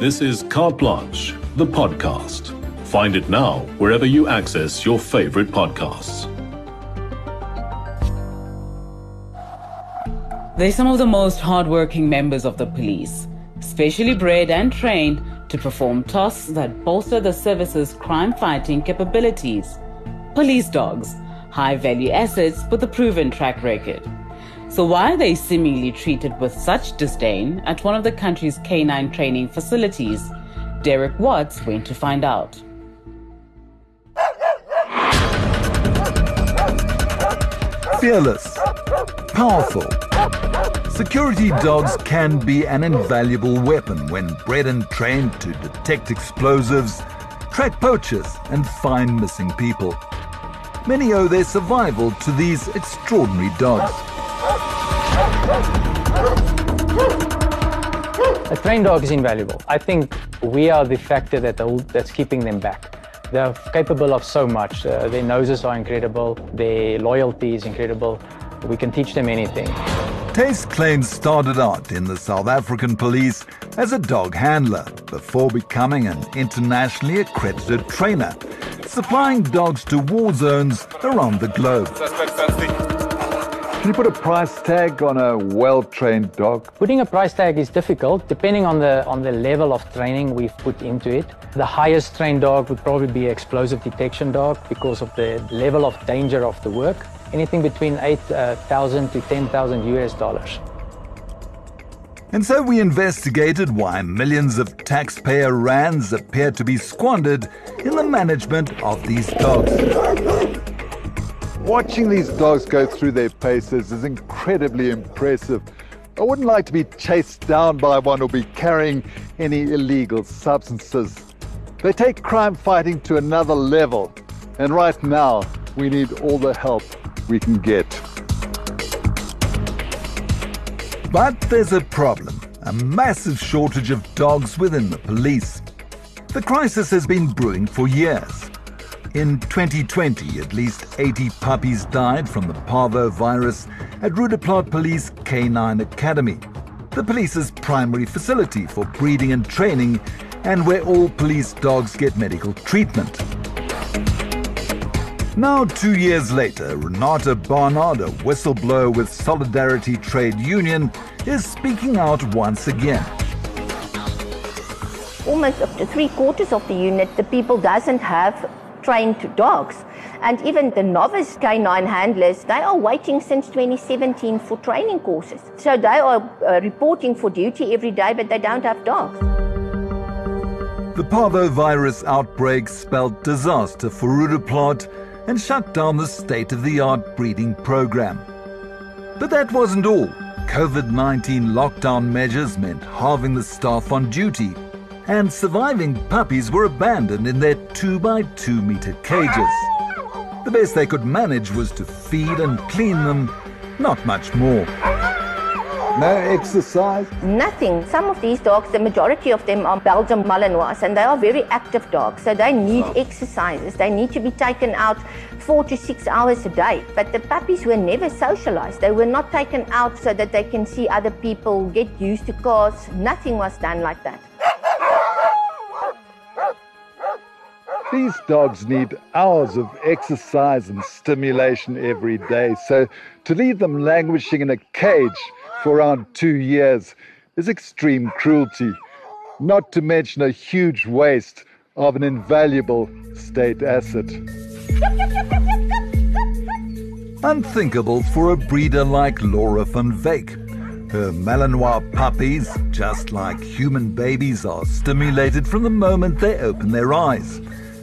This is Carte Blanche, the podcast. Find it now wherever you access your favorite podcasts. They're some of the most hardworking members of the police, specially bred and trained to perform tasks that bolster the service's crime fighting capabilities. Police dogs, high value assets with a proven track record. So, why are they seemingly treated with such disdain at one of the country's canine training facilities? Derek Watts went to find out. Fearless, powerful. Security dogs can be an invaluable weapon when bred and trained to detect explosives, track poachers, and find missing people. Many owe their survival to these extraordinary dogs. A trained dog is invaluable. I think we are the factor that that's keeping them back. They're capable of so much. Uh, their noses are incredible. Their loyalty is incredible. We can teach them anything. Tace Klein started out in the South African police as a dog handler before becoming an internationally accredited trainer, supplying dogs to war zones around the globe. Can you put a price tag on a well-trained dog? Putting a price tag is difficult depending on the on the level of training we've put into it. The highest trained dog would probably be an explosive detection dog because of the level of danger of the work. Anything between 8,000 uh, to 10,000 US dollars. And so we investigated why millions of taxpayer rands appear to be squandered in the management of these dogs. Watching these dogs go through their paces is incredibly impressive. I wouldn't like to be chased down by one or be carrying any illegal substances. They take crime fighting to another level, and right now we need all the help we can get. But there's a problem a massive shortage of dogs within the police. The crisis has been brewing for years. In 2020, at least 80 puppies died from the parvo virus at Roodeplaat Police K9 Academy, the police's primary facility for breeding and training and where all police dogs get medical treatment. Now, two years later, Renata Barnard, a whistleblower with Solidarity Trade Union, is speaking out once again. Almost up to three quarters of the unit, the people doesn't have trained dogs. And even the novice canine handlers, they are waiting since 2017 for training courses. So they are uh, reporting for duty every day, but they don't have dogs. The parvovirus outbreak spelled disaster for Roodeplaat and shut down the state-of-the-art breeding program. But that wasn't all. COVID-19 lockdown measures meant halving the staff on duty and surviving puppies were abandoned in their 2 by 2 meter cages. The best they could manage was to feed and clean them, not much more. No exercise? Nothing. Some of these dogs, the majority of them are Belgian Malinois, and they are very active dogs, so they need oh. exercises. They need to be taken out four to six hours a day. But the puppies were never socialized. They were not taken out so that they can see other people, get used to cars. Nothing was done like that. These dogs need hours of exercise and stimulation every day. So to leave them languishing in a cage for around two years is extreme cruelty, not to mention a huge waste of an invaluable state asset. Unthinkable for a breeder like Laura van Wyk. Her Malinois puppies, just like human babies, are stimulated from the moment they open their eyes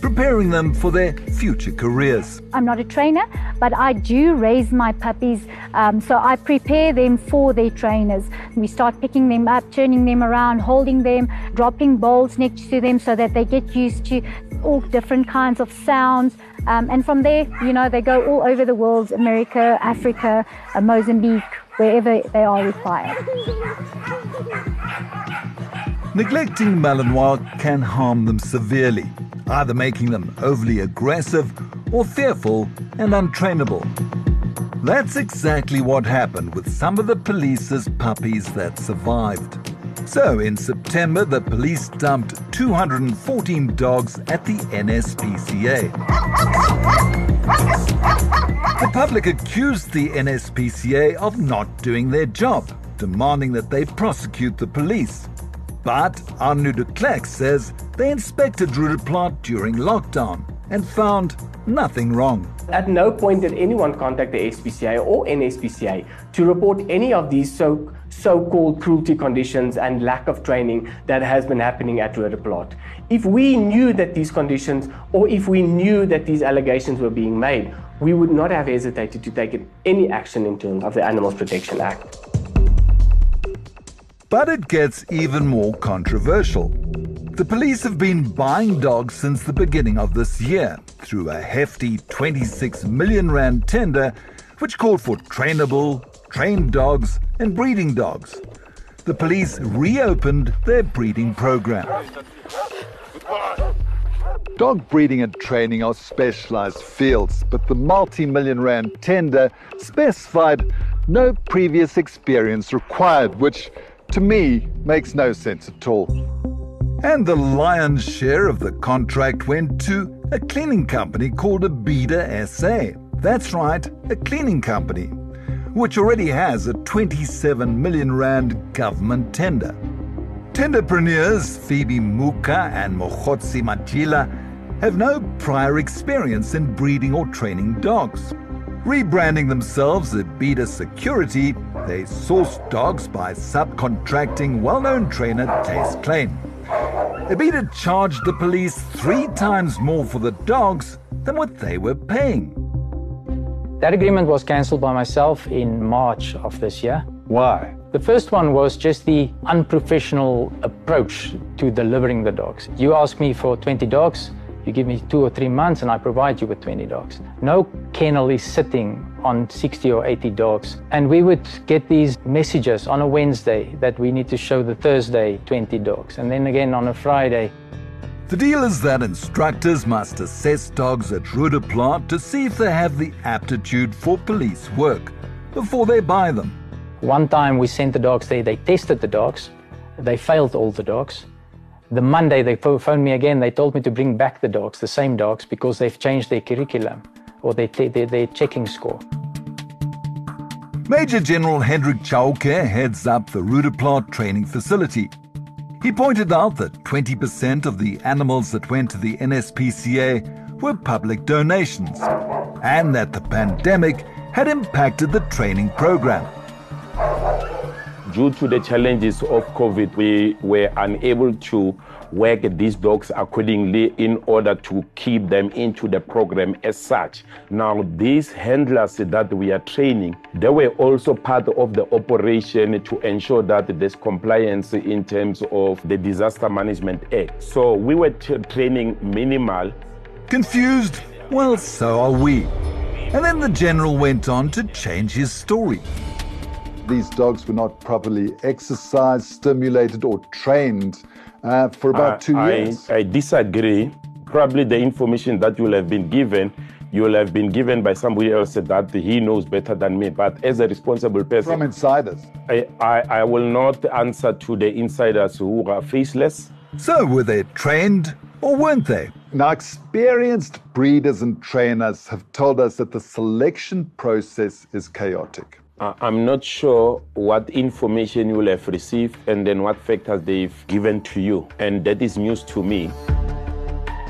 preparing them for their future careers. I'm not a trainer, but I do raise my puppies, um, so I prepare them for their trainers. We start picking them up, turning them around, holding them, dropping bowls next to them so that they get used to all different kinds of sounds. Um, and from there, you know, they go all over the world America, Africa, uh, Mozambique, wherever they are required. Neglecting Malinois can harm them severely either making them overly aggressive or fearful and untrainable. That's exactly what happened with some of the police's puppies that survived. So, in September, the police dumped 214 dogs at the NSPCA. The public accused the NSPCA of not doing their job, demanding that they prosecute the police. But Arno de Klerk says they inspected Roodeplaat during lockdown and found nothing wrong. At no point did anyone contact the SPCA or NSPCA to report any of these so so-called cruelty conditions and lack of training that has been happening at Roodeplaat. If we knew that these conditions or if we knew that these allegations were being made, we would not have hesitated to take any action in terms of the Animals Protection Act. But it gets even more controversial. The police have been buying dogs since the beginning of this year through a hefty 26 million rand tender which called for trainable, trained dogs and breeding dogs. The police reopened their breeding program. Dog breeding and training are specialized fields, but the multi million rand tender specified no previous experience required, which to me makes no sense at all. And the lion's share of the contract went to a cleaning company called Abida SA. That's right, a cleaning company, which already has a 27 million rand government tender. Tenderpreneurs Phoebe Muka and Mokhotsi Matila have no prior experience in breeding or training dogs. Rebranding themselves Abida Security, they source dogs by subcontracting well-known trainer Taste Klein. Abida charged the police three times more for the dogs than what they were paying. That agreement was cancelled by myself in March of this year. Why? The first one was just the unprofessional approach to delivering the dogs. You ask me for 20 dogs, you give me two or three months, and I provide you with 20 dogs. No kennel is sitting on 60 or 80 dogs. And we would get these messages on a Wednesday that we need to show the Thursday 20 dogs, and then again on a Friday. The deal is that instructors must assess dogs at Roodeplaat to see if they have the aptitude for police work before they buy them. One time we sent the dogs there, they tested the dogs, they failed all the dogs. The Monday they phoned me again, they told me to bring back the dogs, the same dogs, because they've changed their curriculum or their, their, their checking score. Major General Hendrik Chauke heads up the Roodeplaat training facility. He pointed out that 20% of the animals that went to the NSPCA were public donations and that the pandemic had impacted the training program. Due to the challenges of COVID, we were unable to work these dogs accordingly in order to keep them into the program as such. Now, these handlers that we are training, they were also part of the operation to ensure that there's compliance in terms of the Disaster Management Act. So we were t- training minimal. Confused? Well, so are we. And then the general went on to change his story. These dogs were not properly exercised, stimulated, or trained uh, for about two I, years. I disagree. Probably the information that you will have been given, you will have been given by somebody else that he knows better than me. But as a responsible person, From insiders. I, I, I will not answer to the insiders who are faceless. So, were they trained or weren't they? Now, experienced breeders and trainers have told us that the selection process is chaotic. I'm not sure what information you will have received and then what factors they've given to you. And that is news to me.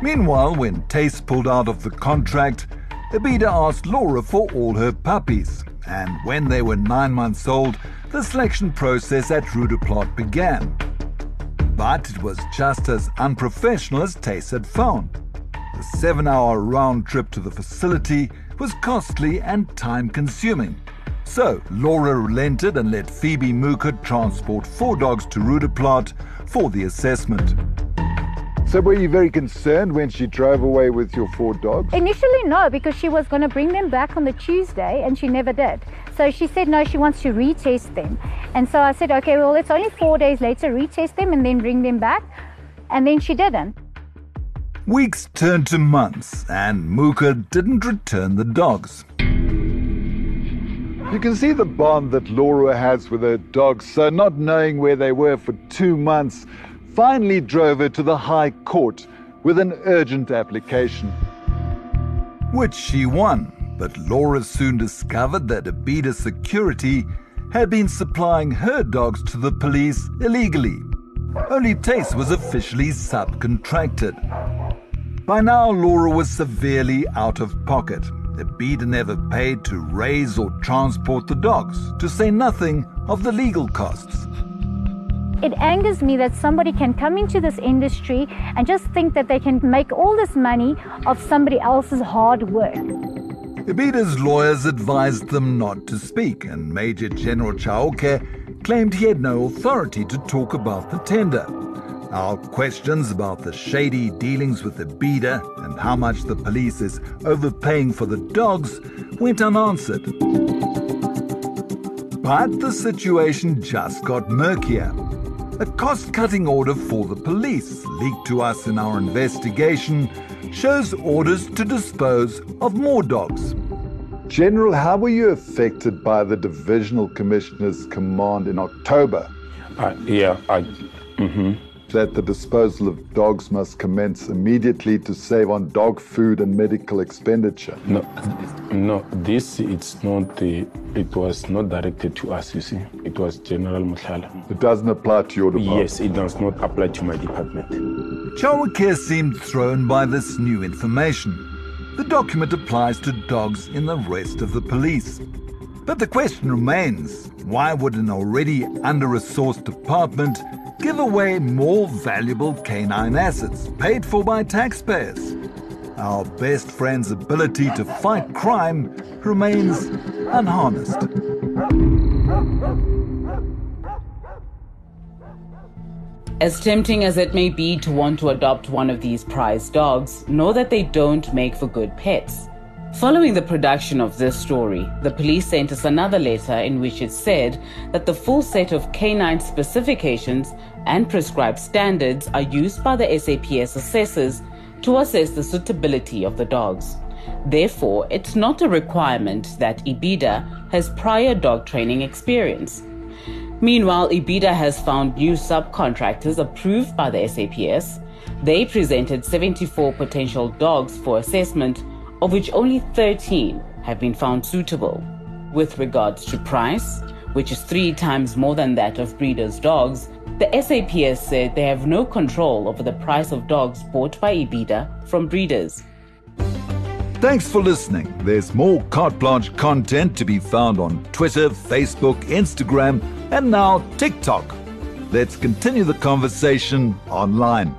Meanwhile, when Taste pulled out of the contract, Abida asked Laura for all her puppies. And when they were nine months old, the selection process at Roodeplaat began. But it was just as unprofessional as Taste had found. The seven hour round trip to the facility was costly and time consuming. So, Laura relented and let Phoebe Muka transport four dogs to Roodeplaat for the assessment. So, were you very concerned when she drove away with your four dogs? Initially, no, because she was going to bring them back on the Tuesday and she never did. So she said no, she wants to retest them. And so I said, okay, well, it's only four days later, retest them and then bring them back. And then she didn't. Weeks turned to months, and Muka didn't return the dogs. You can see the bond that Laura has with her dogs, so not knowing where they were for two months, finally drove her to the High Court with an urgent application. Which she won, but Laura soon discovered that Abida Security had been supplying her dogs to the police illegally. Only Taste was officially subcontracted. By now, Laura was severely out of pocket. Abida never paid to raise or transport the dogs, to say nothing of the legal costs. It angers me that somebody can come into this industry and just think that they can make all this money of somebody else's hard work. Abida's lawyers advised them not to speak, and Major General Chauke claimed he had no authority to talk about the tender. Our questions about the shady dealings with Abida and how much the police is overpaying for the dogs went unanswered. But the situation just got murkier. A cost cutting order for the police, leaked to us in our investigation, shows orders to dispose of more dogs. General, how were you affected by the Divisional Commissioner's command in October? Uh, yeah, I. Mm-hmm. That the disposal of dogs must commence immediately to save on dog food and medical expenditure. No, no, this it's not the. It was not directed to us. You see, it was General Mushala. It doesn't apply to your department. Yes, it does not apply to my department. Chauke seemed thrown by this new information. The document applies to dogs in the rest of the police. But the question remains why would an already under resourced department give away more valuable canine assets paid for by taxpayers? Our best friend's ability to fight crime remains unharnessed. As tempting as it may be to want to adopt one of these prized dogs, know that they don't make for good pets. Following the production of this story, the police sent us another letter in which it said that the full set of canine specifications and prescribed standards are used by the SAPS assessors to assess the suitability of the dogs. Therefore, it's not a requirement that Abida has prior dog training experience. Meanwhile, Abida has found new subcontractors approved by the SAPS. They presented 74 potential dogs for assessment, of which only 13 have been found suitable. With regards to price, which is three times more than that of breeders' dogs, the SAPS said they have no control over the price of dogs bought by Abida from breeders. Thanks for listening. There's more carte blanche content to be found on Twitter, Facebook, Instagram, and now TikTok. Let's continue the conversation online.